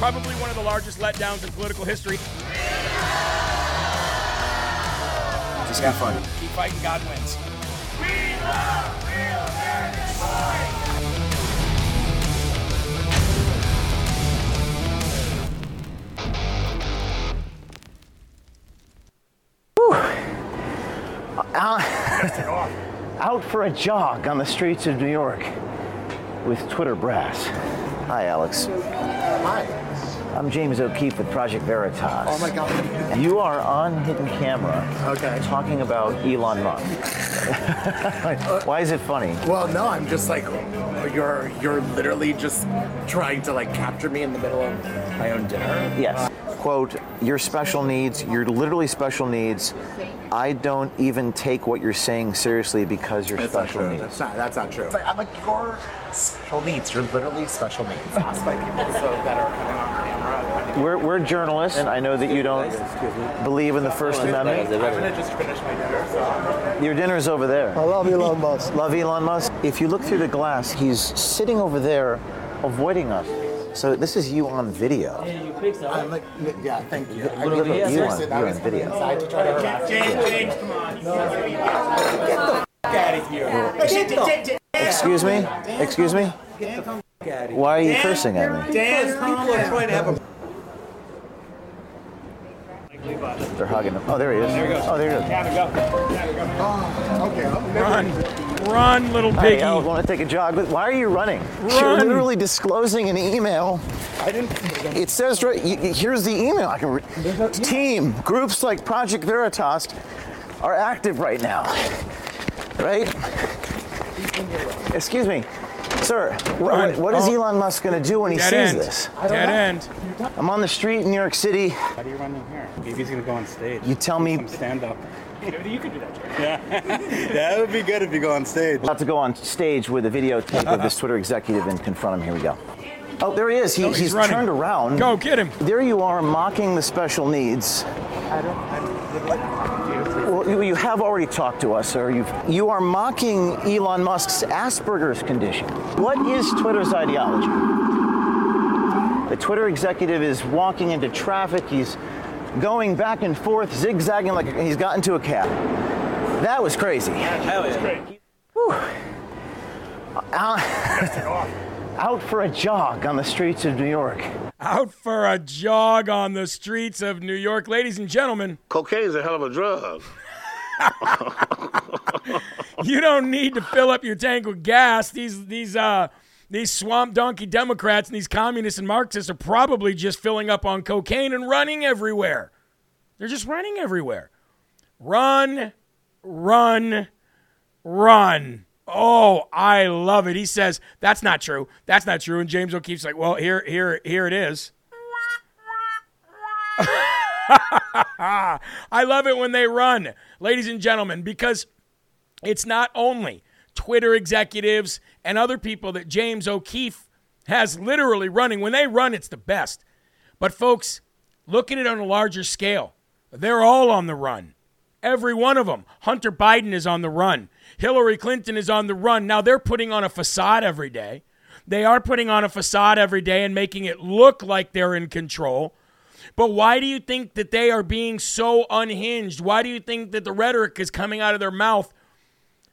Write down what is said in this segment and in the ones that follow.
Probably one of the largest letdowns in political history. Just keep fighting. Keep fighting, God wins. We love real candidates. Out, out for a jog on the streets of New York with Twitter brass. Hi, Alex. Hi. I'm James O'Keefe with Project Veritas. Oh my God. You are on hidden camera Okay. talking about Elon Musk. Why is it funny? Well, no, I'm just like, you're you're literally just trying to like capture me in the middle of my own dinner. Yes. Quote, you're special needs, you're literally special needs. I don't even take what you're saying seriously because you're That's special true. needs. That's not. That's not true. But I'm like, you're special needs. You're literally special needs. Asked by people so that are coming on camera. We're, we're journalists, and I know that you don't believe in the First Amendment. I'm gonna just finish my dinner. So. Your dinner's over there. I love Elon Musk. Love Elon Musk. If you look through the glass, he's sitting over there, avoiding us. So this is you on video. I'm like, yeah, thank you. I mean, at you on, you that on video. to try to harass. James, James, come on. No. Get the f- out of here. Excuse me? Excuse me? Why are you cursing at me? People are trying to have a They're hugging him. Oh, there he is. There he goes. Oh, there he is. Have it go. Oh, okay, Run. Run, little Hey, piggy. I want to take a jog. But why are you running? You're literally disclosing an email. I didn't. It says right. y- y- Here's the email. I can. Re- Team groups like Project Veritas are active right now. Right? Excuse me, sir. Run. What, what is Oh. Elon Musk going to do when he Dead sees end. this? Dead end. I'm on the street in New York City. How do you run in here? Maybe he's gonna go on stage. You tell me. Some stand up. You could do that, James. That would be good if you go on stage. About to go on stage with a videotape of this Twitter executive and confront him. Here we go. Oh, there he is. He, he's he's running. turned around. Go, get him. There you are mocking the special needs. Well, you, you have already talked to us, sir. You've, you are mocking Elon Musk's Asperger's condition. What is Twitter's ideology? The Twitter executive is walking into traffic. He's going back and forth, zigzagging like he's got into a cab. That was crazy. Whew. Out, out for a jog on the streets of New York. Out for a jog on the streets of New York. Ladies and gentlemen, cocaine is a hell of a drug. you don't need to fill up your tank with gas. These these uh these swamp donkey Democrats and these communists and Marxists are probably just filling up on cocaine and running everywhere. They're just running everywhere. Run, run, run. Oh, I love it. He says, that's not true. That's not true. And James O'Keefe's like, well, here, here, here it is. I love it when they run, ladies and gentlemen, because it's not only Twitter executives and other people that James O'Keefe has literally running. When they run, it's the best. But, folks, look at it on a larger scale. They're all on the run. Every one of them. Hunter Biden is on the run. Hillary Clinton is on the run. Now they're putting on a facade every day. They are putting on a facade every day and making it look like they're in control. But why do you think that they are being so unhinged? Why do you think that the rhetoric is coming out of their mouth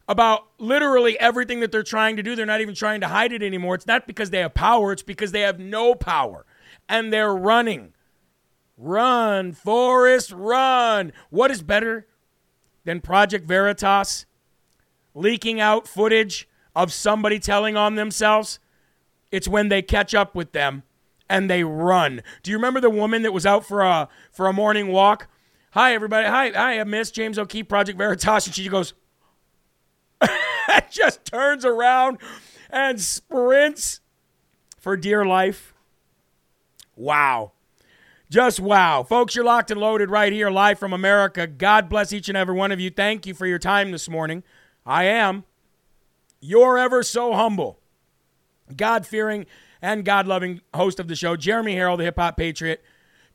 about literally everything that they're trying to do? They're not even trying to hide it anymore. It's not because they have power, it's because they have no power. And they're running. Run, Forrest, run. What is better than Project Veritas leaking out footage of somebody telling on themselves? It's when they catch up with them and they run. Do you remember the woman that was out for a for a morning walk? Hi everybody. Hi, hi, I Miss James O'Keefe, Project Veritas, and she goes, just turns around and sprints for dear life. Wow. Just wow. Folks, you're locked and loaded right here, live from America. God bless each and every one of you. Thank you for your time this morning. I am your ever so humble, God fearing, and God loving host of the show, Jeremy Herrell, the hip hop patriot,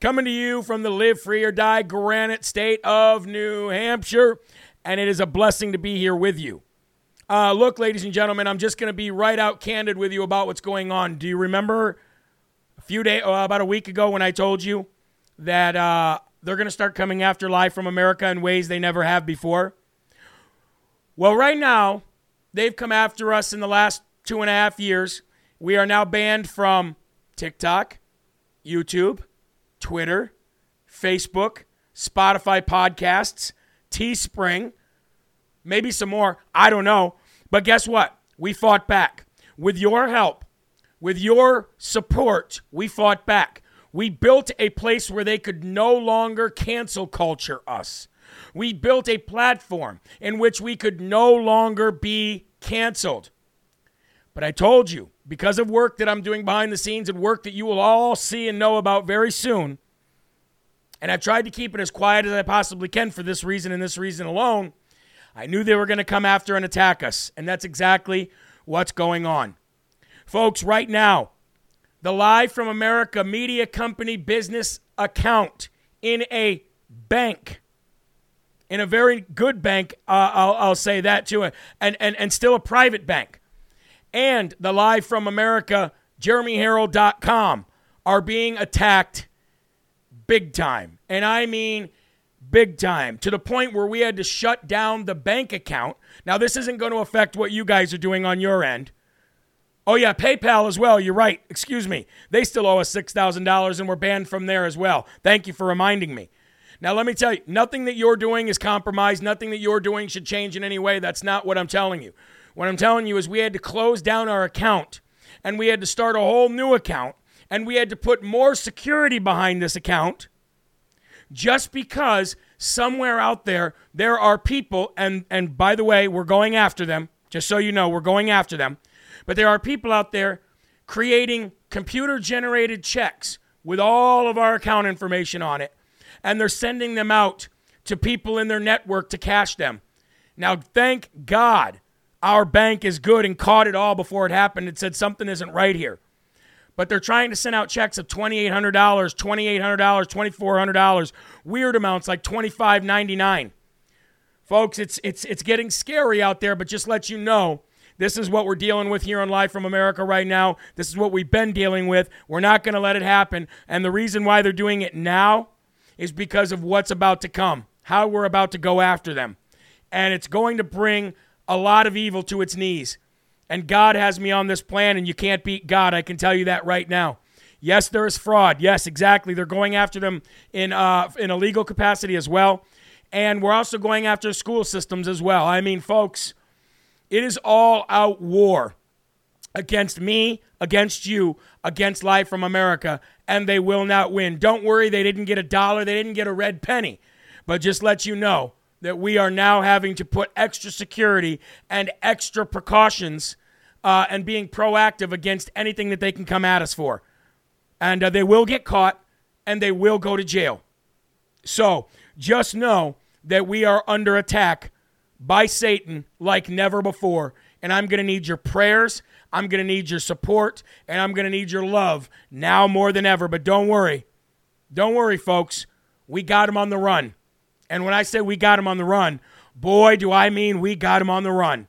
coming to you from the Live Free or Die Granite State of New Hampshire. And it is a blessing to be here with you. Uh, look, ladies and gentlemen, I'm just going to be right out candid with you about what's going on. Do you remember a few days, uh, about a week ago, when I told you that uh, they're going to start coming after Live from America in ways they never have before? Well, right now, they've come after us in the last two and a half years. We are now banned from TikTok, YouTube, Twitter, Facebook, Spotify podcasts, Teespring, maybe some more. I don't know. But guess what? We fought back. With your help, with your support, we fought back. We built a place where they could no longer cancel culture us. We built a platform in which we could no longer be canceled. But I told you, because of work that I'm doing behind the scenes and work that you will all see and know about very soon, and I've tried to keep it as quiet as I possibly can for this reason and this reason alone, I knew they were going to come after and attack us. And that's exactly what's going on. Folks, right now, the Live from America Media Company business account in a bank, in a very good bank, uh, I'll, I'll, say that too, and, and, and still a private bank, and the Live from America JeremyHerrell.com are being attacked big time. And I mean big time to the point where we had to shut down the bank account. Now, this isn't going to affect what you guys are doing on your end. Oh, yeah, PayPal as well. You're right. Excuse me. They still owe us $6,000 and we're banned from there as well. Thank you for reminding me. Now, let me tell you, nothing that you're doing is compromised. Nothing that you're doing should change in any way. That's not what I'm telling you. What I'm telling you is we had to close down our account and we had to start a whole new account and we had to put more security behind this account just because somewhere out there there are people and and by the way, we're going after them. Just so you know, we're going after them but there are people out there creating computer generated checks with all of our account information on it, and they're sending them out to people in their network to cash them. Now, thank God our bank is good and caught it all before it happened and said something isn't right here. But they're trying to send out checks of $2,800, $2,800, $2,400, weird amounts like $25.99. Folks, it's, it's, it's getting scary out there, but just let you know this is what we're dealing with here on Live from America right now. This is what we've been dealing with. We're not going to let it happen. And the reason why they're doing it now is because of what's about to come, how we're about to go after them. And it's going to bring a lot of evil to its knees. And God has me on this plan, and you can't beat God. I can tell you that right now. Yes, there is fraud. Yes, exactly. They're going after them in uh, in a legal capacity as well, and we're also going after school systems as well. I mean, folks, it is all out war. against me, against you, against Live from America, and they will not win. Don't worry, they didn't get a dollar, they didn't get a red penny. But just let you know that we are now having to put extra security and extra precautions uh, and being proactive against anything that they can come at us for. And uh, they will get caught and they will go to jail. So just know that we are under attack by Satan like never before. And I'm going to need your prayers. I'm going to need your support. And I'm going to need your love now more than ever. But don't worry. Don't worry, folks. We got him on the run. And when I say we got him on the run, boy, do I mean we got him on the run.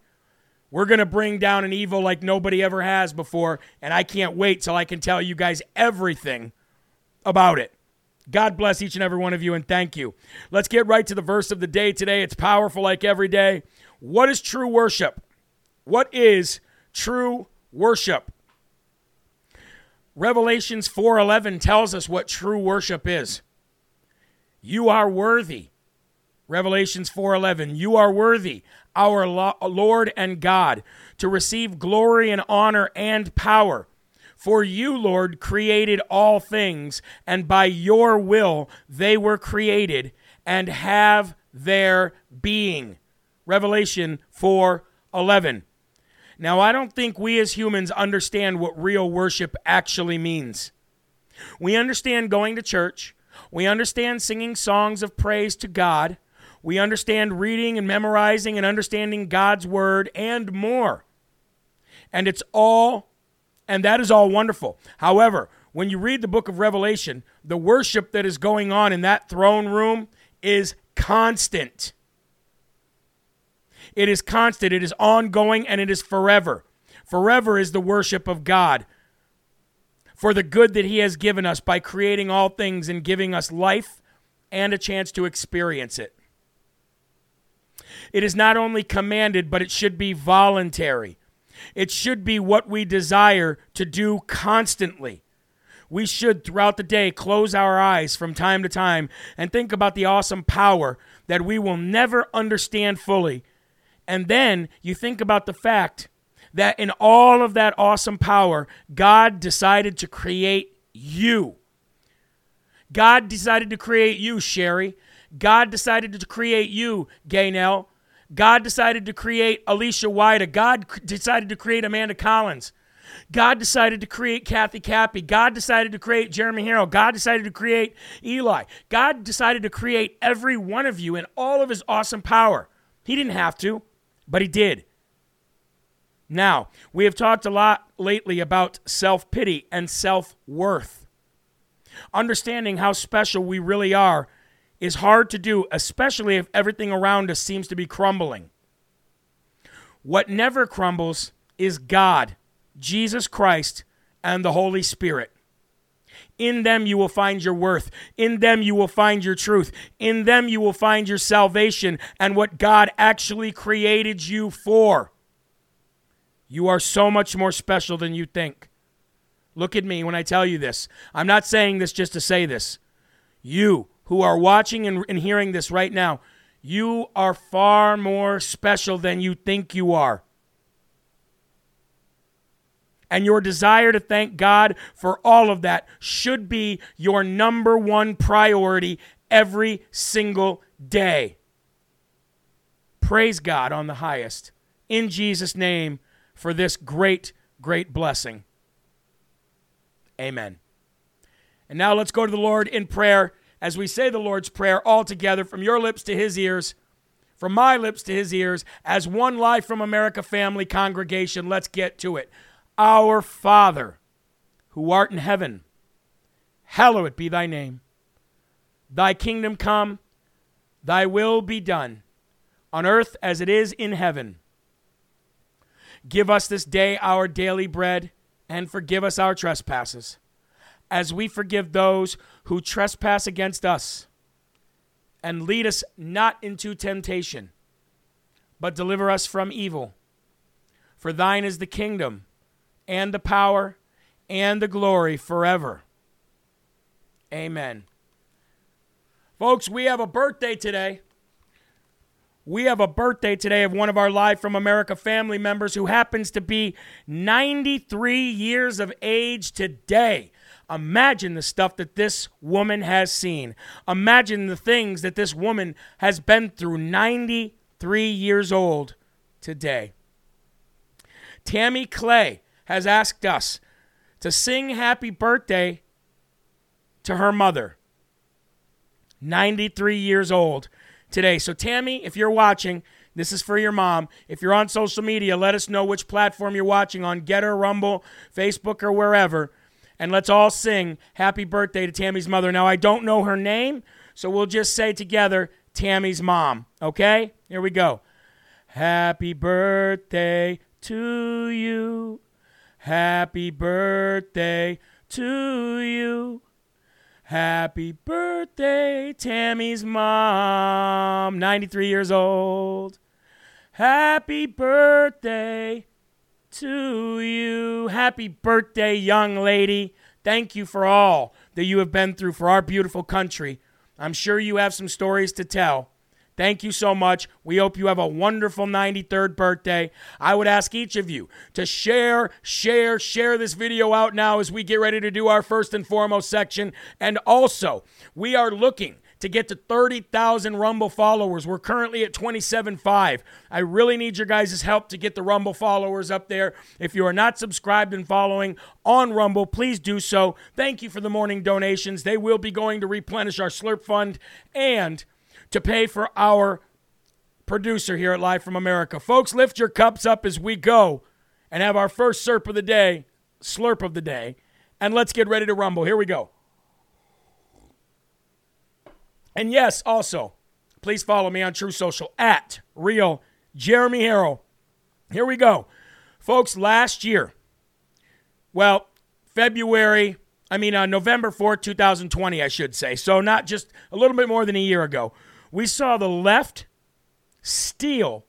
We're going to bring down an evil like nobody ever has before, and I can't wait till I can tell you guys everything about it. God bless each and every one of you, and thank you. Let's get right to the verse of the day today. It's powerful like every day. What is true worship? What is true worship? Revelations 4:11 tells us what true worship is. You are worthy. Revelations 4:11 You are worthy our Lord and God, to receive glory and honor and power. For you, Lord, created all things, and by your will they were created and have their being. Revelation 4:11 Now, I don't think we as humans understand what real worship actually means. We understand going to church, we understand singing songs of praise to God, we understand reading and memorizing and understanding God's word and more. And it's all, and that is all wonderful. However, when you read the book of Revelation, the worship that is going on in that throne room is constant. It is constant, it is ongoing, and it is forever. Forever is the worship of God for the good that He has given us by creating all things and giving us life and a chance to experience it. It is not only commanded, but it should be voluntary. It should be what we desire to do constantly. We should, throughout the day, close our eyes from time to time and think about the awesome power that we will never understand fully. And then you think about the fact that in all of that awesome power, God decided to create you. God decided to create you, Sherry. God decided to create you, Gaynell. God decided to create Alicia Wida. God decided to create Amanda Collins. God decided to create Kathy Cappy. God decided to create Jeremy Herrell. God decided to create Eli. God decided to create every one of you in all of his awesome power. He didn't have to, but he did. Now, we have talked a lot lately about self pity and self worth. Understanding how special we really are is hard to do, especially if everything around us seems to be crumbling. What never crumbles is God, Jesus Christ, and the Holy Spirit. In them you will find your worth. In them you will find your truth. In them you will find your salvation and what God actually created you for. You are so much more special than you think. Look at me when I tell you this. I'm not saying this just to say this. You who are watching and, and hearing this right now, you are far more special than you think you are. And your desire to thank God for all of that should be your number one priority every single day. Praise God on the highest. In Jesus' name for this great, great blessing. Amen. And now let's go to the Lord in prayer as we say the Lord's Prayer all together from your lips to his ears, from my lips to his ears, as one Live from America family congregation. Let's get to it. Our Father, who art in heaven, hallowed be thy name. Thy kingdom come, thy will be done, on earth as it is in heaven. Give us this day our daily bread, and forgive us our trespasses as we forgive those who trespass against us. And lead us not into temptation, but deliver us from evil. For thine is the kingdom, and the power, and the glory forever. Amen. Folks, we have a birthday today. we have a birthday today of one of our Live from America family members who happens to be 93 years of age today. Imagine the stuff that this woman has seen. Imagine the things that this woman has been through. 93 years old today. Tammy Clay has asked us to sing happy birthday to her mother. 93 years old today. So, Tammy, if you're watching, this is for your mom. If you're on social media, let us know which platform you're watching on Gettr, Rumble, Facebook, or wherever. And let's all sing happy birthday to Tammy's mother. Now, I don't know her name, so we'll just say together Tammy's mom. Okay? Here we go. Happy birthday to you. Happy birthday to you. Happy birthday, Tammy's mom, 93 years old. Happy birthday to you. Happy birthday, young lady. Thank you for all that you have been through for our beautiful country. I'm sure you have some stories to tell. Thank you so much. We hope you have a wonderful 93rd birthday. I would ask each of you to share, share, share this video out now as we get ready to do our first and foremost section. And also, we are looking to get to 30,000 Rumble followers. We're currently at 27.5. I really need your guys' help to get the Rumble followers up there. If you are not subscribed and following on Rumble, please do so. Thank you for the morning donations. They will be going to replenish our Slurp Fund and to pay for our producer here at Live from America. Folks, lift your cups up as we go and have our first slurp of the day, slurp of the day, and let's get ready to rumble. Here we go. And yes, also, please follow me on True Social at Real Jeremy Herrell. Here we go. Folks, last year, well, February, I mean, uh, November 4th, 2020, I should say. So, not just a little bit more than a year ago we saw the left steal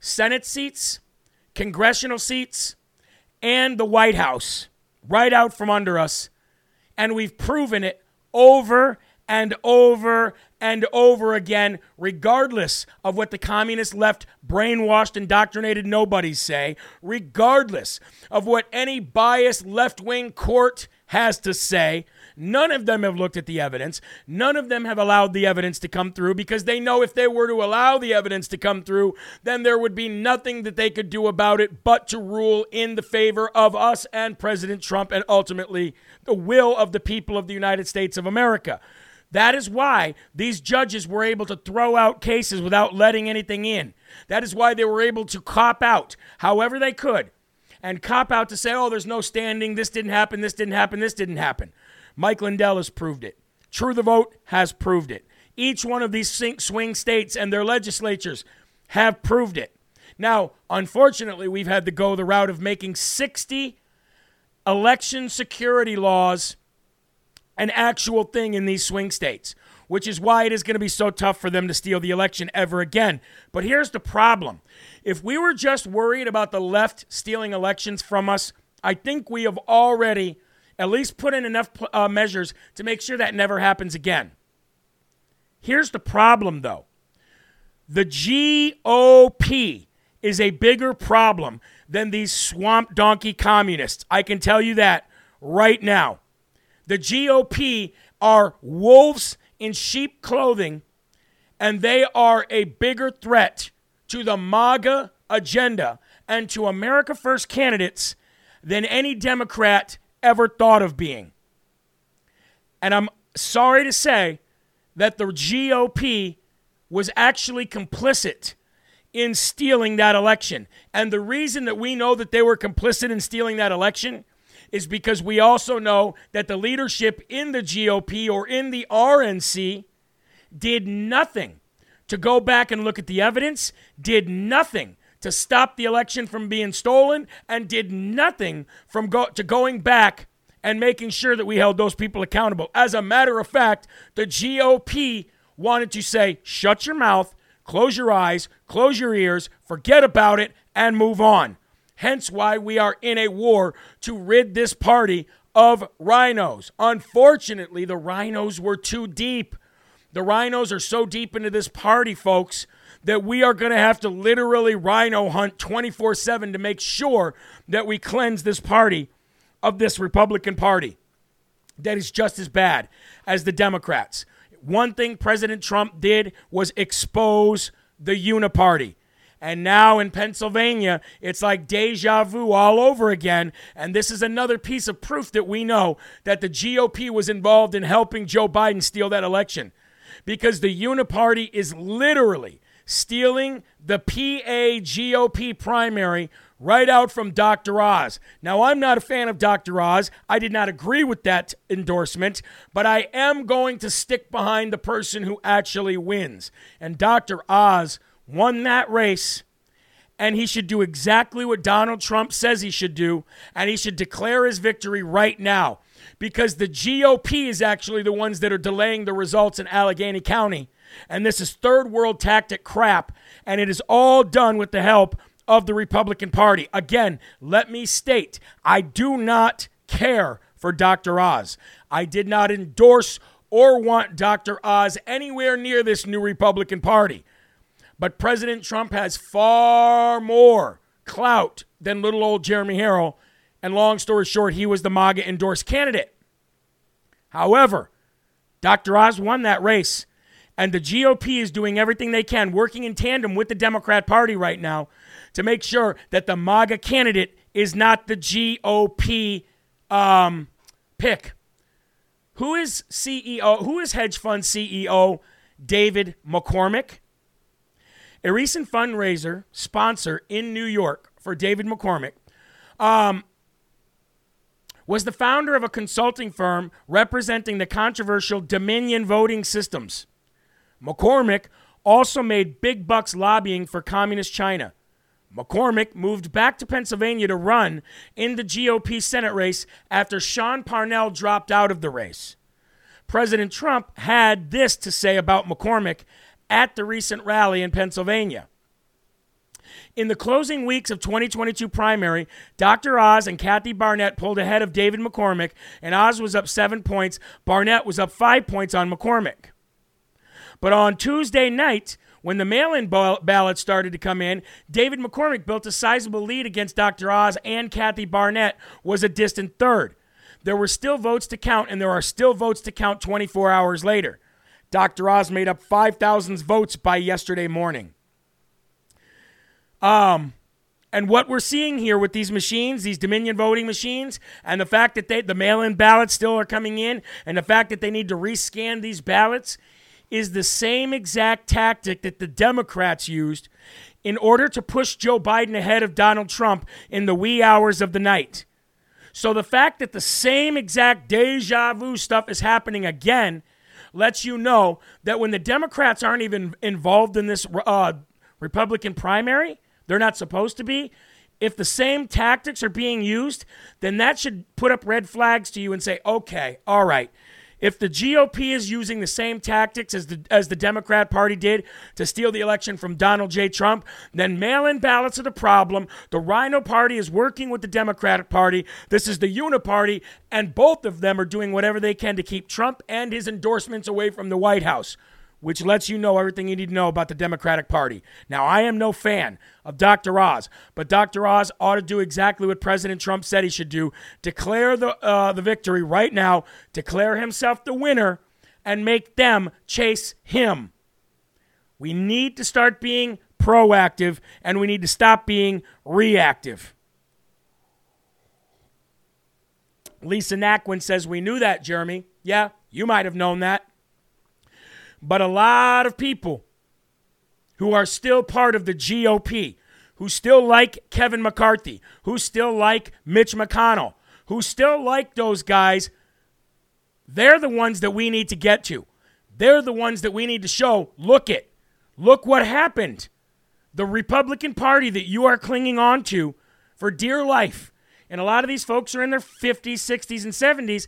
Senate seats, congressional seats, and the White House right out from under us. And we've proven it over and over and over again, regardless of what the communist left brainwashed, indoctrinated nobodies say, regardless of what any biased left wing court has to say, None of them have looked at the evidence. None of them have allowed the evidence to come through because they know if they were to allow the evidence to come through, then there would be nothing that they could do about it but to rule in the favor of us and President Trump and ultimately the will of the people of the United States of America. That is why these judges were able to throw out cases without letting anything in. That is why they were able to cop out however they could and cop out to say, oh, there's no standing, this didn't happen, this didn't happen, this didn't happen. Mike Lindell has proved it. True the Vote has proved it. Each one of these swing states and their legislatures have proved it. Now, unfortunately, we've had to go the route of making 60 election security laws an actual thing in these swing states, which is why it is going to be so tough for them to steal the election ever again. But here's the problem if we were just worried about the left stealing elections from us, I think we have already at least put in enough uh, measures to make sure that never happens again. Here's the problem, though the GOP is a bigger problem than these swamp donkey communists. I can tell you that right now. The GOP are wolves in sheep clothing, and they are a bigger threat to the MAGA agenda and to America First candidates than any Democrat ever thought of being. And I'm sorry to say that the GOP was actually complicit in stealing that election. And the reason that we know that they were complicit in stealing that election is because we also know that the leadership in the GOP or in the RNC did nothing to go back and look at the evidence, did nothing to stop the election from being stolen and did nothing from go- to going back and making sure that we held those people accountable. As a matter of fact, the GOP wanted to say, shut your mouth, close your eyes, close your ears, forget about it, and move on. Hence why we are in a war to rid this party of rhinos. Unfortunately, the rhinos were too deep. The rhinos are so deep into this party, folks, that we are going to have to literally rhino hunt 24 7 to make sure that we cleanse this party of this Republican Party that is just as bad as the Democrats. One thing President Trump did was expose the Uniparty. And now in Pennsylvania, it's like deja vu all over again. And this is another piece of proof that we know that the GOP was involved in helping Joe Biden steal that election. Because the Uniparty is literally stealing the PA GOP primary right out from Dr. Oz. Now, I'm not a fan of Dr. Oz. I did not agree with that endorsement, but I am going to stick behind the person who actually wins. And Dr. Oz won that race, and he should do exactly what Donald Trump says he should do, and he should declare his victory right now. Because the GOP is actually the ones that are delaying the results in Allegheny County. And this is third world tactic crap, and it is all done with the help of the Republican Party. Again, let me state I do not care for Dr. Oz. I did not endorse or want Dr. Oz anywhere near this new Republican Party. But President Trump has far more clout than little old Jeremy Herrell. And long story short, he was the MAGA endorsed candidate. However, Dr. Oz won that race. And the GOP is doing everything they can, working in tandem with the Democrat Party right now, to make sure that the MAGA candidate is not the GOP um, pick. Who is CEO? Who is hedge fund CEO David McCormick? A recent fundraiser sponsor in New York for David McCormick um, was the founder of a consulting firm representing the controversial Dominion voting systems. McCormick also made big bucks lobbying for communist China. McCormick moved back to Pennsylvania to run in the GOP Senate race after Sean Parnell dropped out of the race. President Trump had this to say about McCormick at the recent rally in Pennsylvania. In the closing weeks of 2022 primary, Dr. Oz and Kathy Barnette pulled ahead of David McCormick, and Oz was up seven points. Barnette was up five points on McCormick. But on Tuesday night, when the mail in ballots started to come in, David McCormick built a sizable lead against Dr. Oz, and Kathy Barnette was a distant third. There were still votes to count, and there are still votes to count 24 hours later. Dr. Oz made up 5,000 votes by yesterday morning. Um, and what we're seeing here with these machines, these Dominion voting machines, and the fact that they, the mail in ballots still are coming in, and the fact that they need to rescan these ballots is the same exact tactic that the Democrats used in order to push Joe Biden ahead of Donald Trump in the wee hours of the night. So the fact that the same exact deja vu stuff is happening again lets you know that when the Democrats aren't even involved in this uh, Republican primary, they're not supposed to be. If the same tactics are being used, then that should put up red flags to you and say, okay, all right, if the GOP is using the same tactics as the as the Democrat Party did to steal the election from Donald J. Trump, then mail-in ballots are the problem. The Rhino Party is working with the Democratic Party. This is the Uniparty, and both of them are doing whatever they can to keep Trump and his endorsements away from the White House which lets you know everything you need to know about the Democratic Party. Now, I am no fan of Dr. Oz, but Dr. Oz ought to do exactly what President Trump said he should do declare the, uh, the victory right now, declare himself the winner, and make them chase him. We need to start being proactive and we need to stop being reactive. Lisa Naquin says, We knew that, Jeremy. Yeah, you might have known that. But a lot of people who are still part of the GOP, who still like Kevin McCarthy, who still like Mitch McConnell, who still like those guys, they're the ones that we need to get to. They're the ones that we need to show look it. Look what happened. The Republican Party that you are clinging on to for dear life. And a lot of these folks are in their 50s, 60s, and 70s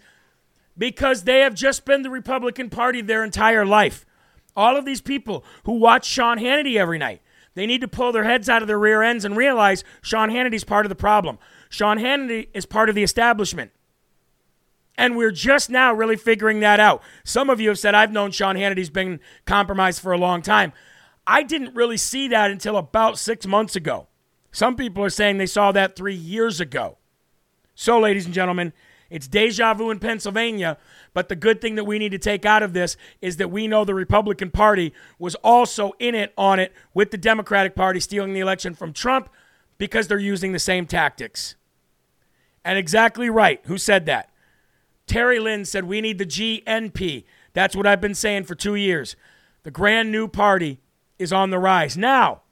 because they have just been the Republican Party their entire life. All of these people who watch Sean Hannity every night, they need to pull their heads out of their rear ends and realize Sean Hannity's part of the problem. Sean Hannity is part of the establishment. And we're just now really figuring that out. Some of you have said, I've known Sean Hannity's been compromised for a long time. I didn't really see that until about six months ago. Some people are saying they saw that three years ago. So, ladies and gentlemen, it's deja vu in Pennsylvania, but the good thing that we need to take out of this is that we know the Republican Party was also in it on it with the Democratic Party stealing the election from Trump because they're using the same tactics. And exactly right. Who said that? Terry Lynn said we need the GNP. That's what I've been saying for two years. The grand new party is on the rise. Now,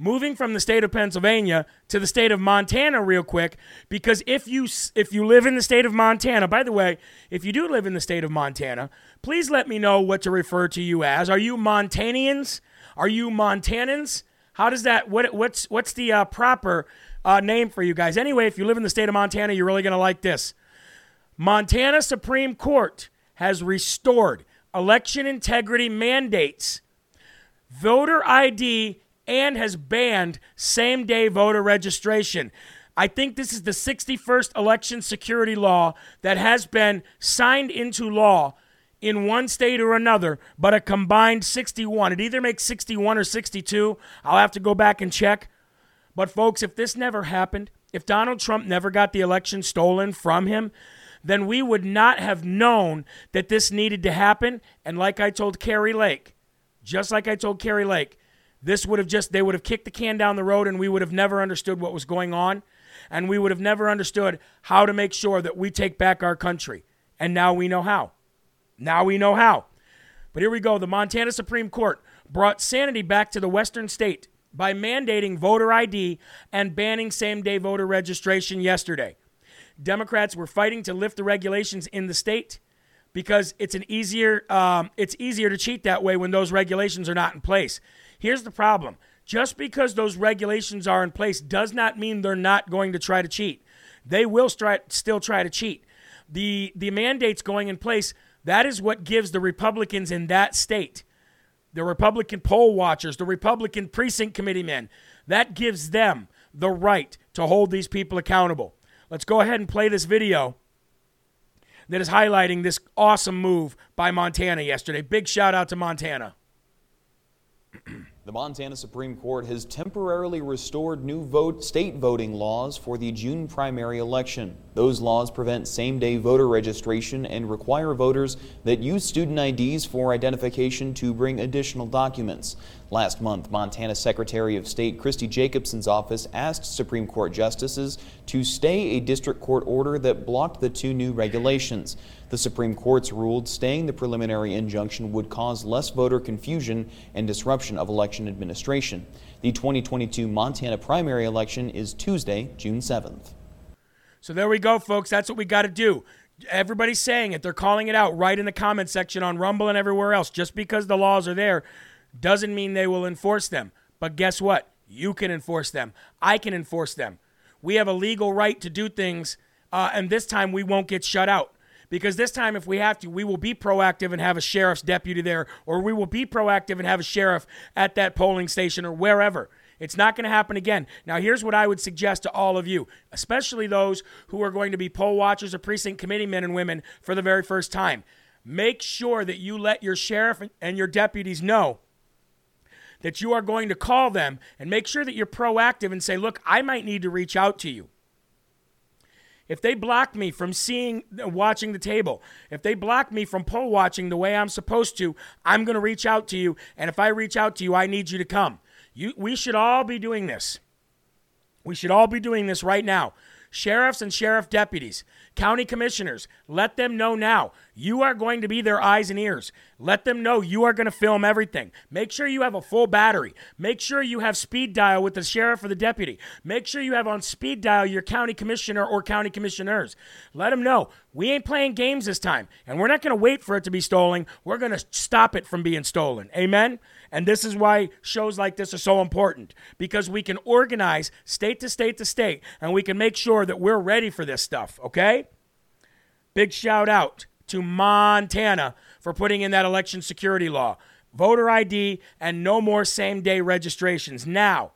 moving from the state of Pennsylvania to the state of Montana real quick because if you if you live in the state of Montana by the way if you do live in the state of Montana please let me know what to refer to you as. Are you Montanians? Are you Montanans? How does that what what's what's the uh, proper uh, name for you guys? Anyway if you live in the state of Montana you're really going to like this. Montana Supreme Court has restored election integrity mandates, voter ID, and has banned same day voter registration. I think this is the 61st election security law that has been signed into law in one state or another, but a combined 61. It either makes 61 or 62. I'll have to go back and check. But, folks, if this never happened, if Donald Trump never got the election stolen from him, then we would not have known that this needed to happen. And like I told Kari Lake, just like I told Kari Lake, this would have just, they would have kicked the can down the road and we would have never understood what was going on. And we would have never understood how to make sure that we take back our country. And now we know how. Now we know how. But here we go. The Montana Supreme Court brought sanity back to the Western state by mandating voter ID and banning same day voter registration yesterday. Democrats were fighting to lift the regulations in the state because it's an easier um, it's easier to cheat that way when those regulations are not in place. Here's the problem: just because those regulations are in place does not mean they're not going to try to cheat. They will stri- still try to cheat. The the mandates going in place that is what gives the Republicans in that state, the Republican poll watchers, the Republican precinct committee men, that gives them the right to hold these people accountable. Let's go ahead and play this video that is highlighting this awesome move by Montana yesterday. Big shout out to Montana. The Montana Supreme Court has temporarily restored new vote state voting laws for the June primary election. Those laws prevent same-day voter registration and require voters that use student IDs for identification to bring additional documents. Last month, Montana Secretary of State Christi Jacobsen's office asked Supreme Court justices to stay a district court order that blocked the two new regulations. The Supreme Court's ruled staying the preliminary injunction would cause less voter confusion and disruption of election administration. The 2022 Montana primary election is Tuesday, June 7th. So there we go, folks. That's what we got to do. Everybody's saying it. They're calling it out right in the comment section on Rumble and everywhere else. Just because the laws are there doesn't mean they will enforce them. But guess what? You can enforce them. I can enforce them. We have a legal right to do things, uh, and this time we won't get shut out. Because this time, if we have to, we will be proactive and have a sheriff's deputy there, or we will be proactive and have a sheriff at that polling station or wherever. It's not going to happen again. Now, here's what I would suggest to all of you, especially those who are going to be poll watchers or precinct committee men and women for the very first time. Make sure that you let your sheriff and your deputies know that you are going to call them and make sure that you're proactive and say, look, I might need to reach out to you. If they block me from seeing, watching the table, if they block me from poll watching the way I'm supposed to, I'm going to reach out to you. And if I reach out to you, I need you to come. You, we should all be doing this. We should all be doing this right now. Sheriffs and sheriff deputies, county commissioners, let them know now. You are going to be their eyes and ears. Let them know you are going to film everything. Make sure you have a full battery. Make sure you have speed dial with the sheriff or the deputy. Make sure you have on speed dial your county commissioner or county commissioners. Let them know we ain't playing games this time, and we're not going to wait for it to be stolen. We're going to stop it from being stolen. Amen? And this is why shows like this are so important because we can organize state to state to state and we can make sure that we're ready for this stuff, okay? Big shout out to Montana for putting in that election security law, voter ID, and no more same day registrations. Now,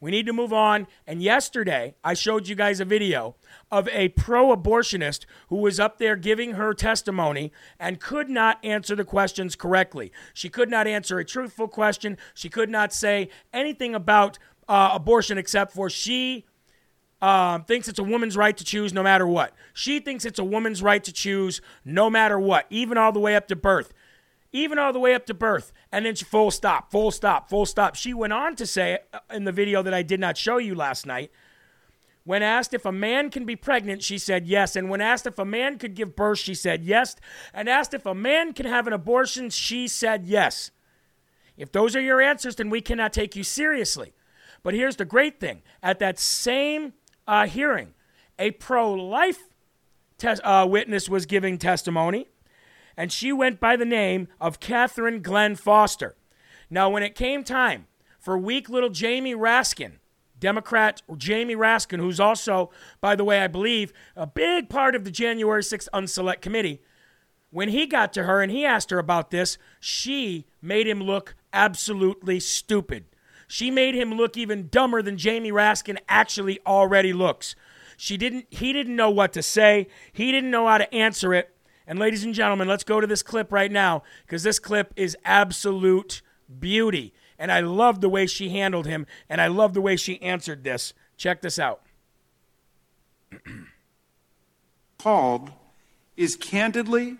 We need to move on. And yesterday, I showed you guys a video of a pro abortionist who was up there giving her testimony and could not answer the questions correctly. She could not answer a truthful question. She could not say anything about uh, abortion except for she um, thinks it's a woman's right to choose no matter what. She thinks it's a woman's right to choose no matter what, even all the way up to birth even all the way up to birth. And then she full stop, full stop, full stop. She went on to say uh, in the video that I did not show you last night. When asked if a man can be pregnant, she said yes. And when asked if a man could give birth, she said yes. And asked if a man can have an abortion, she said yes. If those are your answers, then we cannot take you seriously. But here's the great thing at that same uh, hearing, a pro life uh, witness was giving testimony and she went by the name of Catherine Glenn Foster. Now, when it came time for weak little Jamie Raskin, Democrat Jamie Raskin, who's also, by the way, I believe, a big part of the January 6th Unselect Committee, when he got to her and he asked her about this, she made him look absolutely stupid. She made him look even dumber than Jamie Raskin actually already looks. She didn't he didn't know what to say. He didn't know how to answer it. And ladies and gentlemen, let's go to this clip right now because this clip is absolute beauty. And I love the way she handled him, and I love the way she answered this. Check this out. called is candidly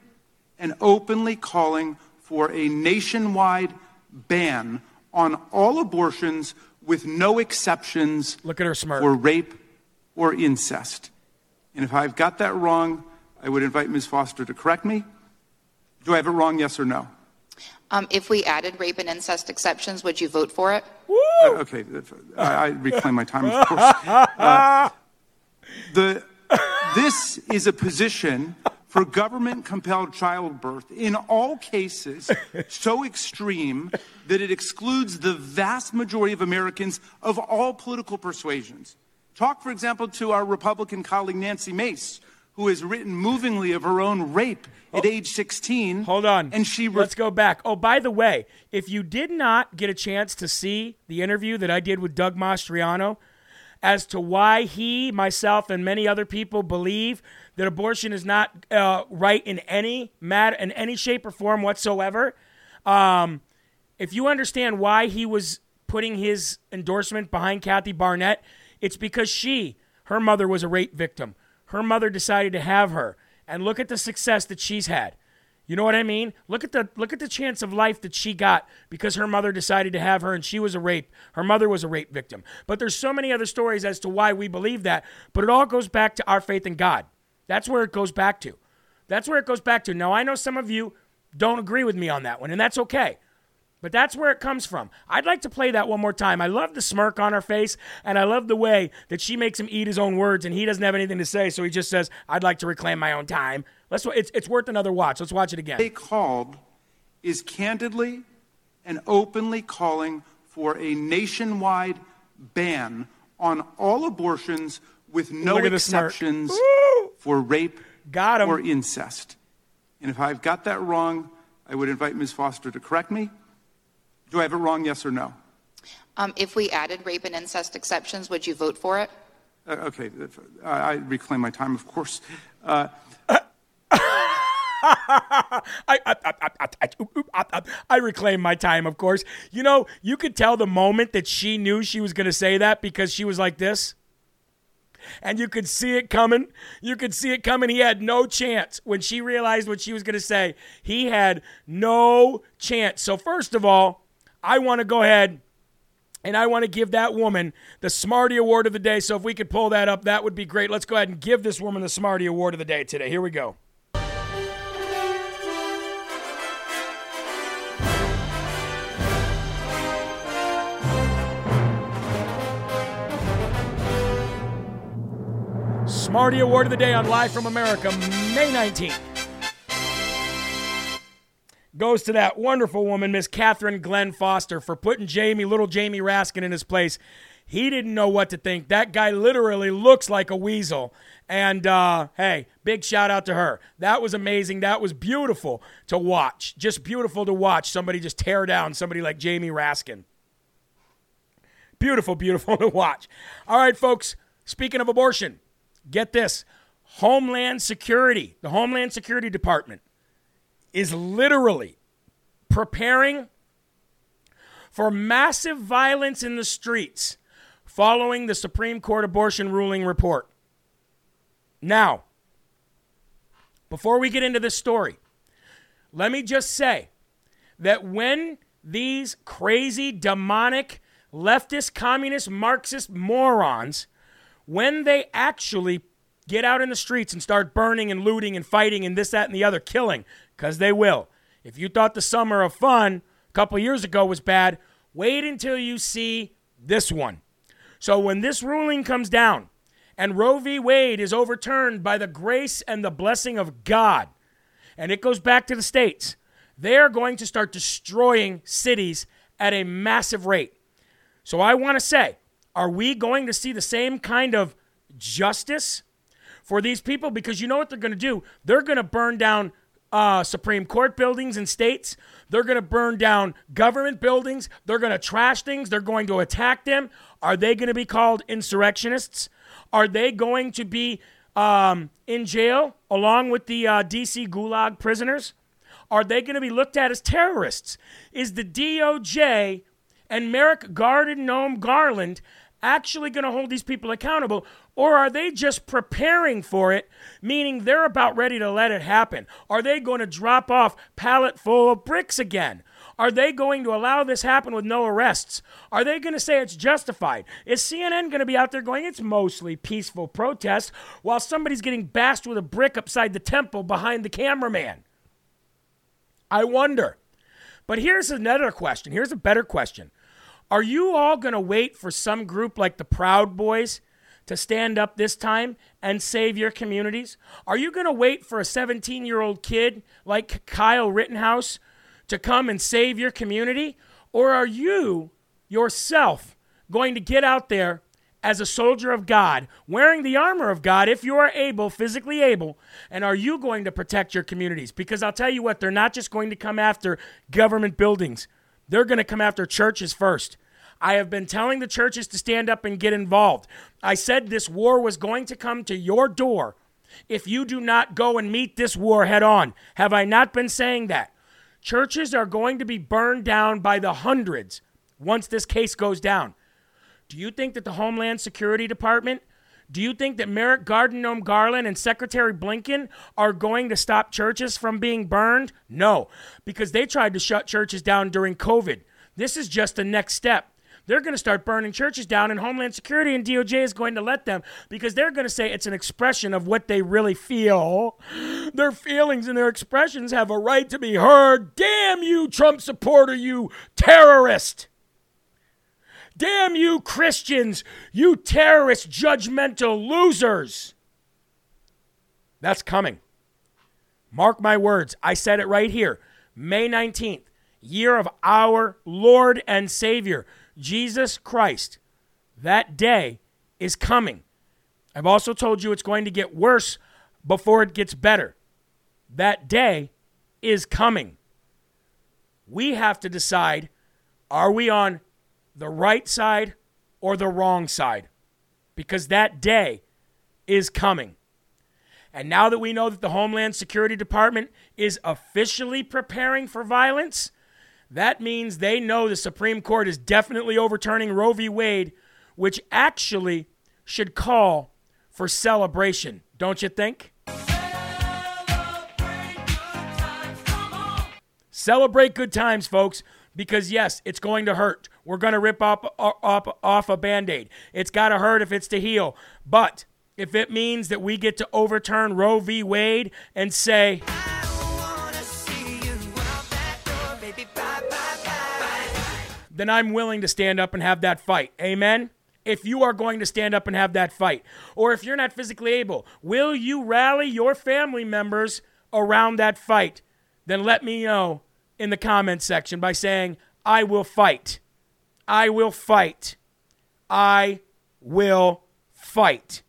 and openly calling for a nationwide ban on all abortions with no exceptions Look at her smirk. for rape or incest. And if I've got that wrong, I would invite Ms. Foster to correct me. Do I have it wrong, yes or no? Um, if we added rape and incest exceptions, would you vote for it? Uh, okay, I, I reclaim my time, of course. Uh, the, this is a position for government compelled childbirth in all cases so extreme that it excludes the vast majority of Americans of all political persuasions. Talk, for example, to our Republican colleague Nancy Mace, who has written movingly of her own rape at age 16. Hold on. And she re- Let's go back. Oh, by the way, if you did not get a chance to see the interview that I did with Doug Mastriano as to why he, myself, and many other people believe that abortion is not uh, right in any matter, in any shape or form whatsoever, um, if you understand why he was putting his endorsement behind Kathy Barnette, it's because she, her mother, was a rape victim her mother decided to have her. And look at the success that she's had. You know what i mean? Look at the look at the chance of life that she got because her mother decided to have her and she was a rape her mother was a rape victim. But there's so many other stories as to why we believe that but it all goes back to our faith in god. That's where it goes back to. That's where it goes back to. Now i know some of you don't agree with me on that one and that's okay but that's where it comes from. I'd like to play that one more time. I love the smirk on her face, and I love the way that she makes him eat his own words, and he doesn't have anything to say, so he just says, "I'd like to reclaim my own time." Let's. It's it's worth another watch. Let's watch it again. They called is candidly and openly calling for a nationwide ban on all abortions with no Look at the smirk. exceptions for rape or incest. And if I've got that wrong, I would invite Ms. Foster to correct me. Do I have it wrong, yes or no? Um, if we added rape and incest exceptions, would you vote for it? Uh, okay, I, I, reclaim my time, of course. Uh, I, I, I, reclaim my time, of course. You know, you could tell the moment that she knew she was going to say that because she was like this. And you could see it coming. You could see it coming. He had no chance when she realized what she was going to say. He had no chance. So, first of all, I want to go ahead and I want to give that woman the Smarty Award of the day. So, if we could pull that up, that would be great. Let's go ahead and give this woman the Smarty Award of the day today. Here we go. Smarty Award of the Day on Live from America, May 19th. Goes to that wonderful woman, Miss Catherine Glenn Foster, for putting Jamie, little Jamie Raskin, in his place. He didn't know what to think. That guy literally looks like a weasel. And uh, hey, big shout out to her. That was amazing. That was beautiful to watch. Just beautiful to watch somebody just tear down somebody like Jamie Raskin. beautiful, beautiful to watch. All right, folks, speaking of abortion, get this Homeland Security, the Homeland Security Department, is literally preparing for massive violence in the streets following the Supreme Court abortion ruling report. Now, before we get into this story, let me just say that when these crazy, demonic, leftist, communist, Marxist morons, when they actually get out in the streets and start burning and looting and fighting and this, that, and the other, killing, because they will. If you thought the summer of fun a couple years ago was bad, wait until you see this one. So when this ruling comes down and Roe v. Wade is overturned by the grace and the blessing of God, and it goes back to the states, they are going to start destroying cities at a massive rate. So I want to say, are we going to see the same kind of justice for these people? Because you know what they're going to do? They're going to burn down uh, Supreme Court buildings in states. They're going to burn down government buildings. They're going to trash things. They're going to attack them. Are they going to be called insurrectionists? Are they going to be um, in jail along with the uh, DC Gulag prisoners? Are they going to be looked at as terrorists? Is the DOJ and Merrick Garden Gnome Garland actually going to hold these people accountable? Or are they just preparing for it, meaning they're about ready to let it happen? Are they going to drop off pallet full of bricks again? Are they going to allow this happen with no arrests? Are they going to say it's justified? Is CNN going to be out there going, it's mostly peaceful protest, while somebody's getting bashed with a brick upside the temple behind the cameraman? I wonder. But here's another question. Here's a better question. Are you all going to wait for some group like the Proud Boys to stand up this time and save your communities? Are you going to wait for a 17 year old kid like Kyle Rittenhouse to come and save your community? Or are you yourself going to get out there as a soldier of God, wearing the armor of God if you are able, physically able, and are you going to protect your communities? Because I'll tell you what, they're not just going to come after government buildings, they're going to come after churches first. I have been telling the churches to stand up and get involved. I said this war was going to come to your door if you do not go and meet this war head on. Have I not been saying that? Churches are going to be burned down by the hundreds once this case goes down. Do you think that the Homeland Security Department, do you think that Merrick Garden Gnome Garland and Secretary Blinken are going to stop churches from being burned? No, because they tried to shut churches down during COVID. This is just the next step. They're going to start burning churches down, and Homeland Security and DOJ is going to let them because they're going to say it's an expression of what they really feel. Their feelings and their expressions have a right to be heard. Damn you, Trump supporter, you terrorist! Damn you, Christians, you terrorist, judgmental losers. That's coming. Mark my words. I said it right here. May 19th, year of our Lord and Savior, Jesus Christ. That day is coming. I've also told you it's going to get worse before it gets better. That day is coming. We have to decide are we on the right side or the wrong side because that day is coming. And now that we know that the Homeland Security Department is officially preparing for violence, that means they know the Supreme Court is definitely overturning Roe v. Wade, which actually should call for celebration, don't you think? Celebrate good times, folks, because yes, it's going to hurt. We're going to rip up, uh, up, off a band aid. It's got to hurt if it's to heal. But if it means that we get to overturn Roe v. Wade and say, then I'm willing to stand up and have that fight. Amen? If you are going to stand up and have that fight, or if you're not physically able, will you rally your family members around that fight? Then let me know in the comment section by saying, I will fight. I will fight. I will fight.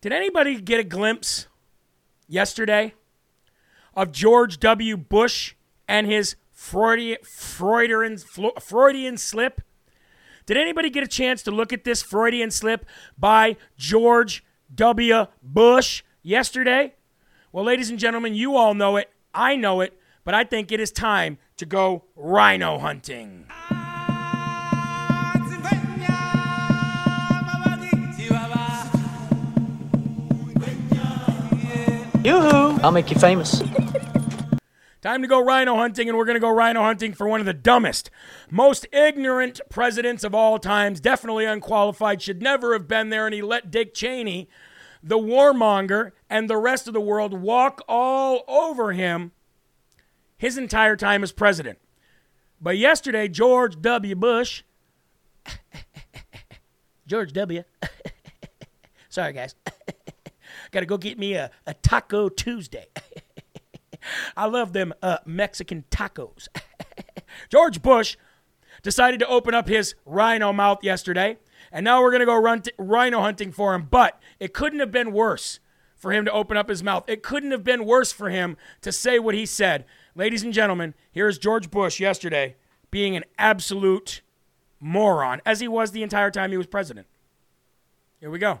Did anybody get a glimpse yesterday of George W. Bush and his Freudian, Freudian, Freudian slip? Did anybody get a chance to look at this Freudian slip by George W. Bush yesterday? Well, ladies and gentlemen, you all know it. I know it. But I think it is time to go rhino hunting. Yoo-hoo! I'll make you famous. Time to go rhino hunting, and we're going to go rhino hunting for one of the dumbest, most ignorant presidents of all times. Definitely unqualified, should never have been there, and he let Dick Cheney, the warmonger, and the rest of the world walk all over him his entire time as president. But yesterday, George W. Bush, George W. Sorry, guys. Got to go get me a, a Taco Tuesday. I love them uh, Mexican tacos. George Bush decided to open up his rhino mouth yesterday, and now we're going to go run t- rhino hunting for him. But it couldn't have been worse for him to open up his mouth. It couldn't have been worse for him to say what he said. Ladies and gentlemen, here is George Bush yesterday being an absolute moron, as he was the entire time he was president. Here we go.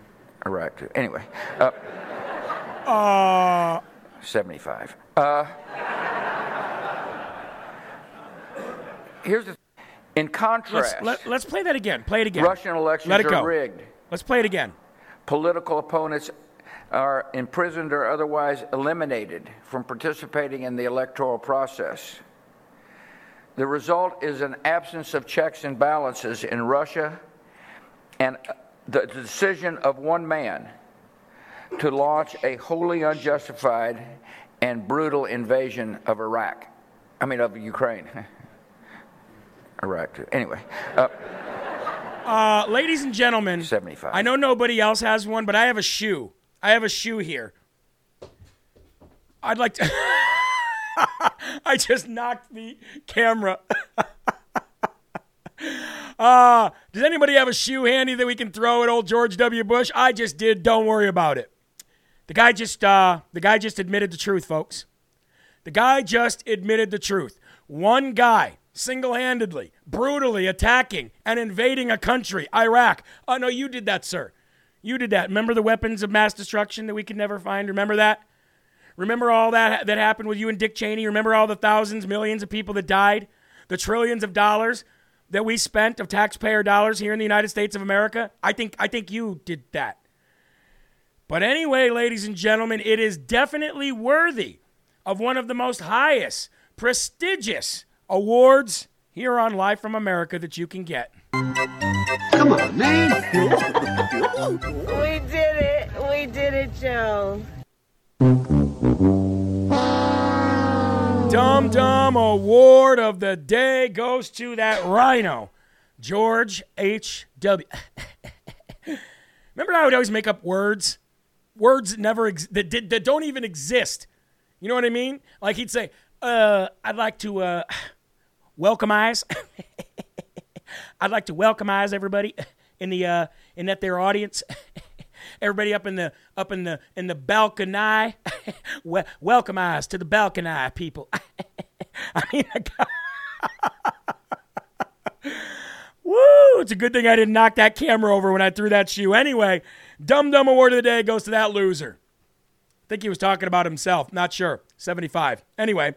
Iraq, too. Anyway. Uh, uh, 75. Uh, here's the. In contrast, let's, let, us play that again. Play it again. Russian elections let it go. are rigged. Let's play it again. Political opponents are imprisoned or otherwise eliminated from participating in the electoral process. The result is an absence of checks and balances in Russia and the decision of one man to launch a wholly unjustified and brutal invasion of Iraq. I mean, of Ukraine. Iraq, too. Anyway. Uh, uh, ladies and gentlemen, 75. I know nobody else has one, but I have a shoe. I have a shoe here. I'd like to. I just knocked the camera. uh, does anybody have a shoe handy that we can throw at old George W. Bush? I just did. Don't worry about it. The guy just uh, the guy just admitted the truth, folks. The guy just admitted the truth. One guy single-handedly, brutally attacking and invading a country, Iraq. Oh no, you did that, sir. You did that. Remember the weapons of mass destruction that we could never find? Remember that? Remember all that that happened with you and Dick Cheney? Remember all the thousands, millions of people that died? The trillions of dollars that we spent of taxpayer dollars here in the United States of America? I think I think you did that. But anyway, ladies and gentlemen, it is definitely worthy of one of the most highest, prestigious awards here on Live from America that you can get. Come on, man. we did it. We did it, Joe. Dum Dum Award of the day goes to that rhino, George H.W. Remember how I would always make up words? Words that never ex- that, did, that don't even exist. You know what I mean? Like he'd say, uh, I'd like to uh, welcome eyes. I'd like to welcome eyes everybody in the uh, in that their audience. Everybody up in the up in the in the balcony. welcome eyes to the balcony, people. I mean, woo! It's a good thing I didn't knock that camera over when I threw that shoe. Anyway, Dumb Dumb Award of the Day goes to that loser. I think he was talking about himself. Not sure. 75. Anyway,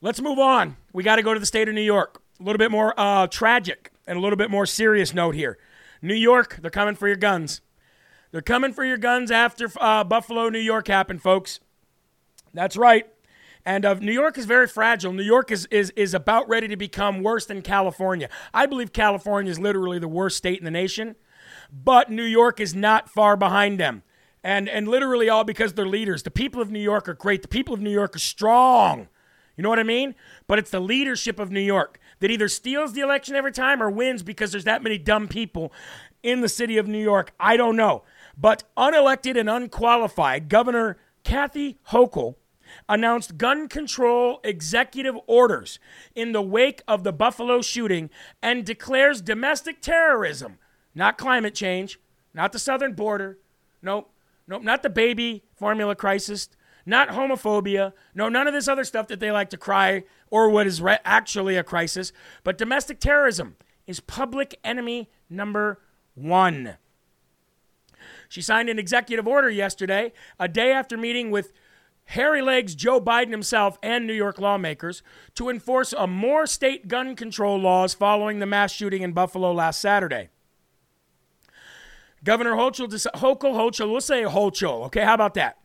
let's move on. We got to go to the state of New York. A little bit more uh, tragic and a little bit more serious note here. New York, they're coming for your guns. They're coming for your guns after uh, Buffalo, New York happened, folks. That's right. And uh, New York is very fragile. New York is, is, is about ready to become worse than California. I believe California is literally the worst state in the nation, but New York is not far behind them. And, and literally all because they're leaders. The people of New York are great. The people of New York are strong. You know what I mean? But it's the leadership of New York that either steals the election every time or wins because there's that many dumb people in the city of New York. I don't know. But unelected and unqualified Governor Kathy Hochul announced gun control executive orders in the wake of the Buffalo shooting and declares domestic terrorism, not climate change, not the southern border, nope, nope, not the baby formula crisis, not homophobia, no, none of this other stuff that they like to cry or what is re- actually a crisis, but domestic terrorism is public enemy number one. She signed an executive order yesterday, a day after meeting with Hairy Legs Joe Biden himself and New York lawmakers to enforce a more state gun control laws following the mass shooting in Buffalo last Saturday. Governor Hochul, Hochul, Hochul, we'll say Hochul, okay? How about that?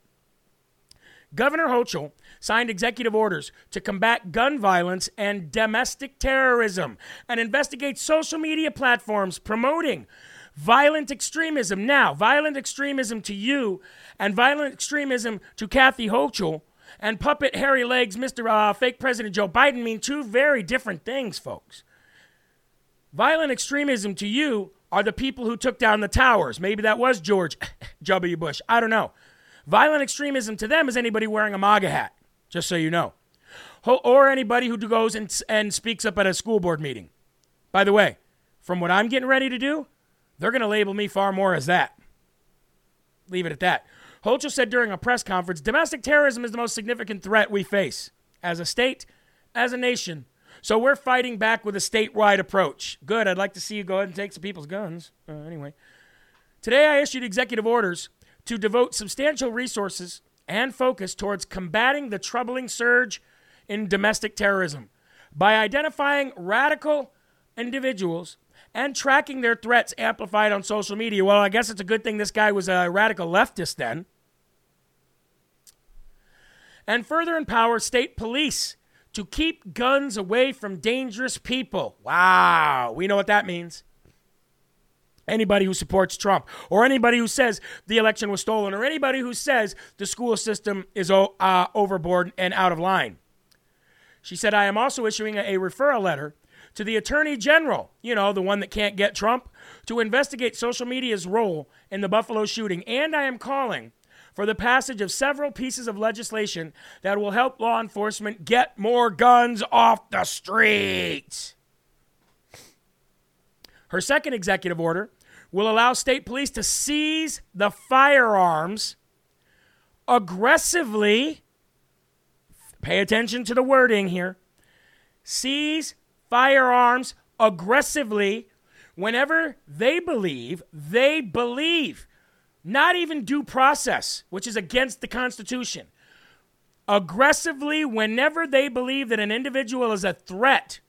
Governor Hochul signed executive orders to combat gun violence and domestic terrorism and investigate social media platforms promoting violent extremism. Now, violent extremism to you and violent extremism to Kathy Hochul and puppet hairy legs Mr. Uh, fake President Joe Biden mean two very different things, folks. Violent extremism to you are the people who took down the towers. Maybe that was George W. Bush. I don't know. Violent extremism to them is anybody wearing a MAGA hat, just so you know. Or anybody who goes and, and speaks up at a school board meeting. By the way, from what I'm getting ready to do, they're going to label me far more as that. Leave it at that. Hochul said during a press conference domestic terrorism is the most significant threat we face as a state, as a nation. So we're fighting back with a statewide approach. Good. I'd like to see you go ahead and take some people's guns. Uh, anyway, today I issued executive orders to devote substantial resources and focus towards combating the troubling surge in domestic terrorism by identifying radical individuals and tracking their threats amplified on social media. Well, I guess it's a good thing this guy was a radical leftist then. And further empower state police to keep guns away from dangerous people. Wow, we know what that means. Anybody who supports Trump, or anybody who says the election was stolen, or anybody who says the school system is uh, overboard and out of line. She said, I am also issuing a referral letter to the Attorney General, you know, the one that can't get Trump, to investigate social media's role in the Buffalo shooting. And I am calling for the passage of several pieces of legislation that will help law enforcement get more guns off the streets. Her second executive order will allow state police to seize the firearms aggressively. Pay attention to the wording here. Seize firearms aggressively whenever they believe, they believe, not even due process, which is against the Constitution. Aggressively, whenever they believe that an individual is a threat,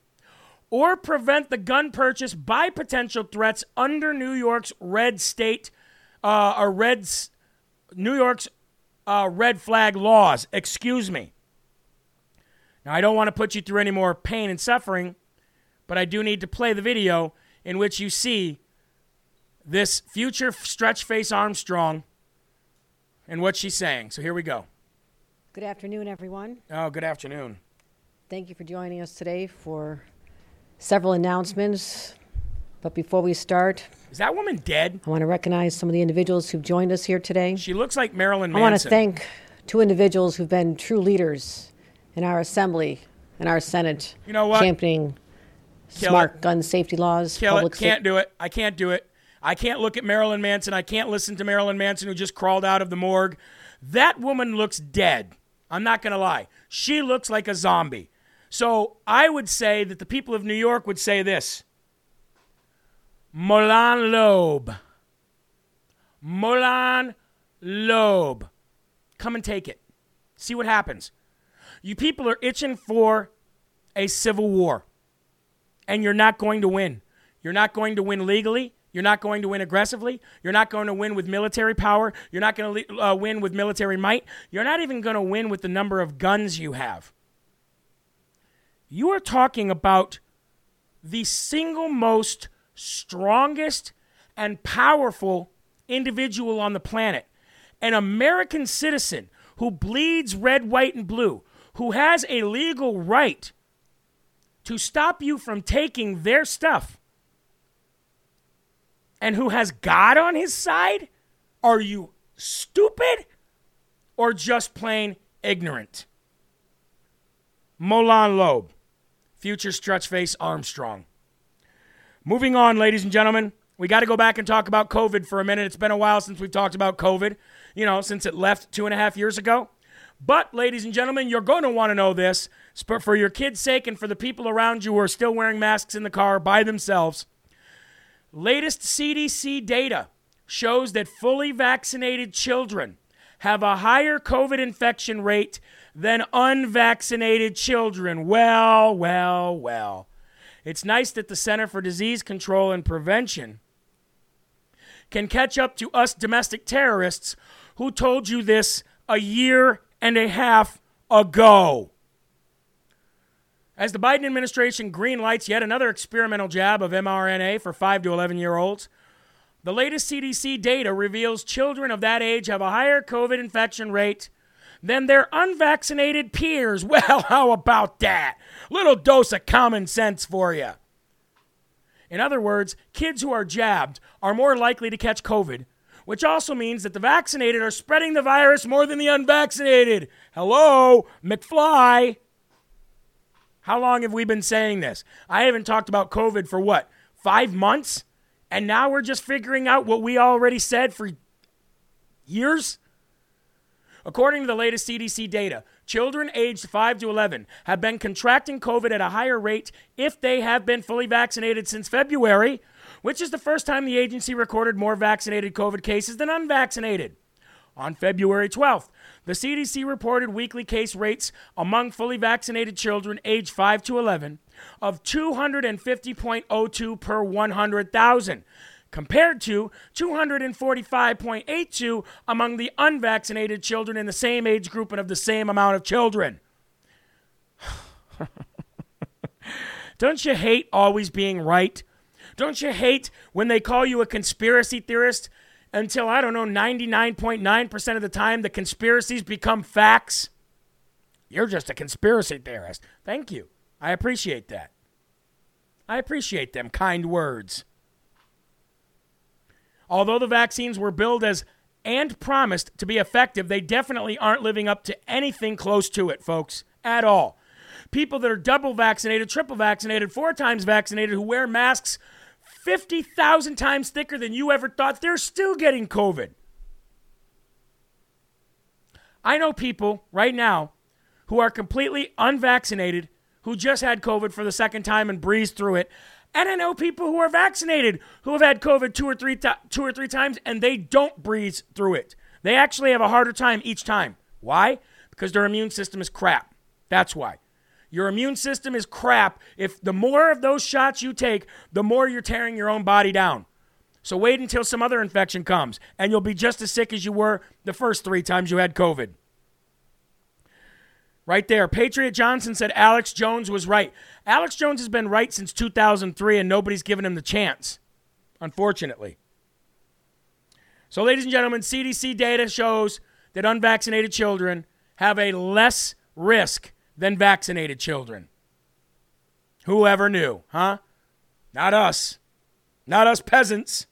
or prevent the gun purchase by potential threats under New York's red state, uh, or red, New York's uh, red flag laws. Excuse me. Now, I don't want to put you through any more pain and suffering, but I do need to play the video in which you see this future stretch face Armstrong and what she's saying. So here we go. Good afternoon, everyone. Oh, good afternoon. Thank you for joining us today for several announcements. But before we start, is that woman dead? I want to recognize some of the individuals who've joined us here today. She looks like Marilyn Manson. I want to thank two individuals who've been true leaders in our assembly and our Senate. You know what? Championing Kill smart it. gun safety laws. Kill public it. Can't do it. I can't do it. I can't look at Marilyn Manson. I can't listen to Marilyn Manson who just crawled out of the morgue. That woman looks dead. I'm not going to lie. She looks like a zombie. So I would say that the people of New York would say this Molon Labe. Molon Labe. Come and take it. See what happens. You people are itching for a civil war, and you're not going to win. You're not going to win legally. You're not going to win aggressively. You're not going to win with military power. You're not going to uh, win with military might. You're not even going to win with the number of guns you have. You are talking about the single most strongest and powerful individual on the planet, an American citizen who bleeds red, white, and blue, who has a legal right to stop you from taking their stuff and who has God on his side? Are you stupid or just plain ignorant? Molon Labe, future stretch face Armstrong. Moving on, ladies and gentlemen, we got to go back and talk about COVID for a minute. It's been a while since we've talked about COVID, you know, since it left two and a half years ago. But, ladies and gentlemen, you're going to want to know this for your kids' sake and for the people around you who are still wearing masks in the car by themselves. Latest CDC data shows that fully vaccinated children have a higher COVID infection rate than unvaccinated children. Well, well, well. It's nice that the Center for Disease Control and Prevention can catch up to us domestic terrorists who told you this a year and a half ago. As the Biden administration greenlights yet another experimental jab of mRNA for 5 to 11 year olds, the latest CDC data reveals children of that age have a higher COVID infection rate than their unvaccinated peers. Well, how about that? Little dose of common sense for you. In other words, kids who are jabbed are more likely to catch COVID, which also means that the vaccinated are spreading the virus more than the unvaccinated. Hello, McFly. How long have we been saying this? I haven't talked about COVID for what, five months? And now we're just figuring out what we already said for years? According to the latest CDC data, children aged 5 to 11 have been contracting COVID at a higher rate if they have been fully vaccinated since February, which is the first time the agency recorded more vaccinated COVID cases than unvaccinated. On February 12th, the CDC reported weekly case rates among fully vaccinated children aged 5 to 11 of 250.02 per 100,000, compared to 245.82 among the unvaccinated children in the same age group and of the same amount of children. Don't you hate always being right? Don't you hate when they call you a conspiracy theorist until, I don't know, 99.9% of the time the conspiracies become facts? You're just a conspiracy theorist. Thank you. I appreciate that. I appreciate them kind words. Although the vaccines were billed as and promised to be effective, they definitely aren't living up to anything close to it, folks, at all. People that are double vaccinated, triple vaccinated, four times vaccinated, who wear masks 50,000 times thicker than you ever thought, they're still getting COVID. I know people right now who are completely unvaccinated who just had COVID for the second time and breezed through it. And I know people who are vaccinated who have had COVID two or three to- two or three times and they don't breeze through it. They actually have a harder time each time. Why? Because their immune system is crap. That's why. Your immune system is crap. If the more of those shots you take, the more you're tearing your own body down. So wait until some other infection comes and you'll be just as sick as you were the first 3 times you had COVID. Right there. Patriot Johnson said Alex Jones was right. Alex Jones has been right since 2003, and nobody's given him the chance, unfortunately. So, ladies and gentlemen, CDC data shows that unvaccinated children have a less risk than vaccinated children. Whoever knew, huh? Not us. Not us peasants.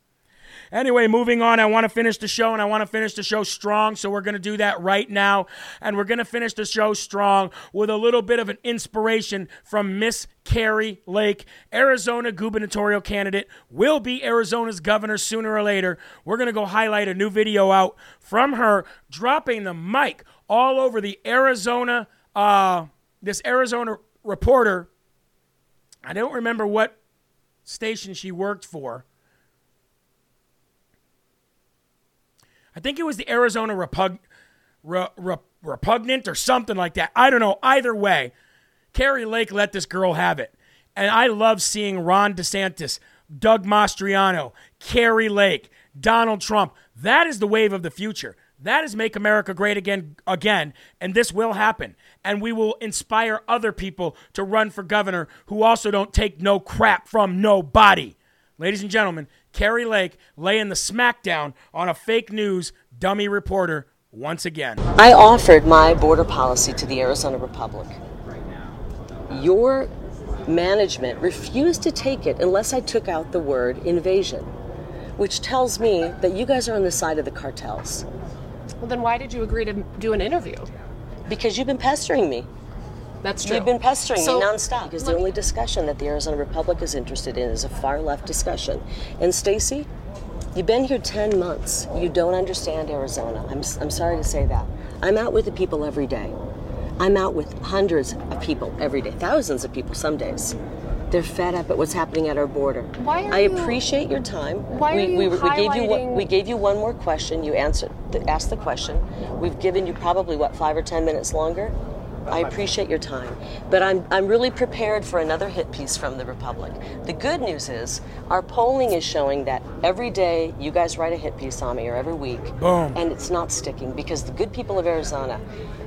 Anyway, moving on, I want to finish the show and I want to finish the show strong. So we're going to do that right now. And we're going to finish the show strong with a little bit of an inspiration from Miss Kari Lake, Arizona gubernatorial candidate, will be Arizona's governor sooner or later. We're going to go highlight a new video out from her dropping the mic all over the Arizona, uh, this Arizona reporter. I don't remember what station she worked for. I think it was the Arizona Repug- Re- Re- Repugnant or something like that. I don't know. Either way, Kari Lake let this girl have it. And I love seeing Ron DeSantis, Doug Mastriano, Kari Lake, Donald Trump. That is the wave of the future. That is make America great again again, and this will happen. And we will inspire other people to run for governor who also don't take no crap from nobody. Ladies and gentlemen, Kari Lake laying the smackdown on a fake news dummy reporter once again. I offered my border policy to the Arizona Republic. Your management refused to take it unless I took out the word invasion, which tells me that you guys are on the side of the cartels. Well, then why did you agree to do an interview? Because you've been pestering me. That's true. You've been pestering So, me nonstop. Because the let only discussion that the Arizona Republic is interested in is a far left discussion. And Stacy, you've been here 10 months. You don't understand Arizona. I'm, I'm sorry to say that. I'm out with the people every day. I'm out with hundreds of people every day, thousands of people some days. They're fed up at what's happening at our border. Why are I you- appreciate your time. Why we, are you we, we gave you one, highlighting- we gave you one more question. You answered, th- asked the question. We've given you probably what five or ten minutes longer. I appreciate your time, but I'm I'm really prepared for another hit piece from the Republic. The good news is our polling is showing that every day you guys write a hit piece on me, or every week, Boom. and it's not sticking because the good people of Arizona,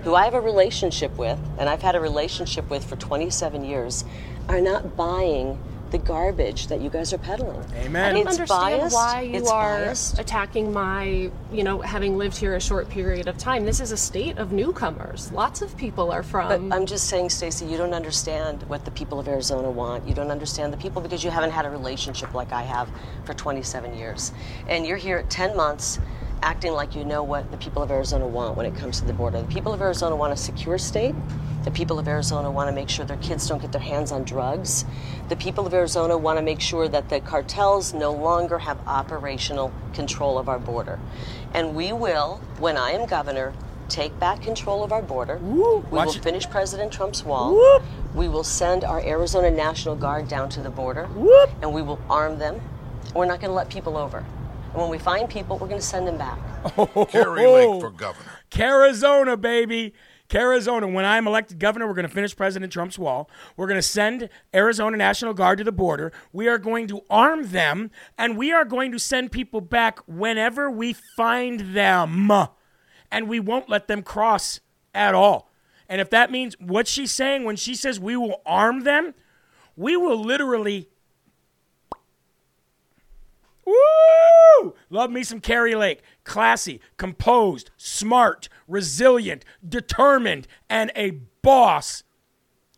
who I have a relationship with, and I've had a relationship with for 27 years, are not buying the garbage that you guys are peddling. Amen. I don't It's understand biased. why you It's are biased. attacking my, you know, having lived here a short period of time. This is a state of newcomers. Lots of people are from. But I'm just saying, Stacey, you don't understand what the people of Arizona want. You don't understand the people because you haven't had a relationship like I have for 27 years. And you're here at 10 months acting like you know what the people of Arizona want when it comes to the border. The people of Arizona want a secure state. The people of Arizona want to make sure their kids don't get their hands on drugs. The people of Arizona want to make sure that the cartels no longer have operational control of our border. And we will, when I am governor, take back control of our border. we will Watch it. finish President Trump's wall. We will send our Arizona National Guard down to the border. And we will arm them. We're not going to let people over. And when we find people, we're going to send them back. Oh. Kari Lake for governor. Carizona, baby. Carizona. When I'm elected governor, we're going to finish President Trump's wall. We're going to send Arizona National Guard to the border. We are going to arm them, and we are going to send people back whenever we find them. And we won't let them cross at all. And if that means what she's saying when she says we will arm them, we will literally Woo! Love me some Kari Lake. Classy, composed, smart, resilient, determined, and a boss.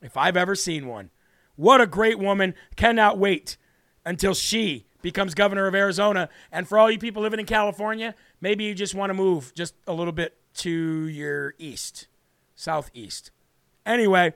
If I've ever seen one. What a great woman. Cannot wait until she becomes governor of Arizona. And for all you people living in California, maybe you just want to move just a little bit to your east, southeast. Anyway,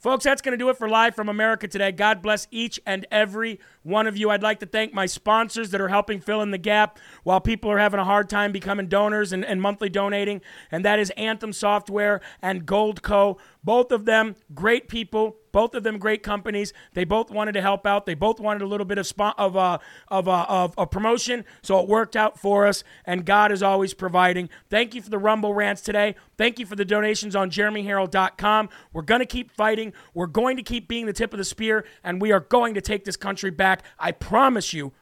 folks, that's going to do it for Live from America today. God bless each and every one of you. I'd like to thank my sponsors that are helping fill in the gap while people are having a hard time becoming donors and, and monthly donating, and that is Anthem Software and Goldco. Both of them great people. Both of them great companies. They both wanted to help out. They both wanted a little bit of spot of uh, of, uh, of of promotion, so it worked out for us. And God is always providing. Thank you for the Rumble rants today. Thank you for the donations on JeremyHerrell.com. We're to keep fighting. We're going to keep being the tip of the spear, and we are going to take this country back. I promise you,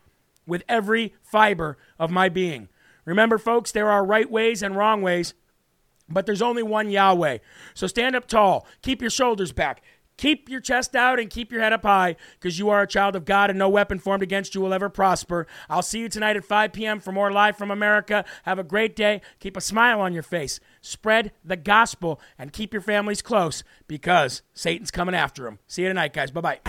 with every fiber of my being. Remember, folks, there are right ways and wrong ways. But there's only one Yahweh. So stand up tall, keep your shoulders back, keep your chest out, and keep your head up high because you are a child of God and no weapon formed against you will ever prosper. I'll see you tonight at 5 p.m. for more Live from America. Have a great day. Keep a smile on your face. Spread the gospel and keep your families close because Satan's coming after them. See you tonight, guys. Bye bye.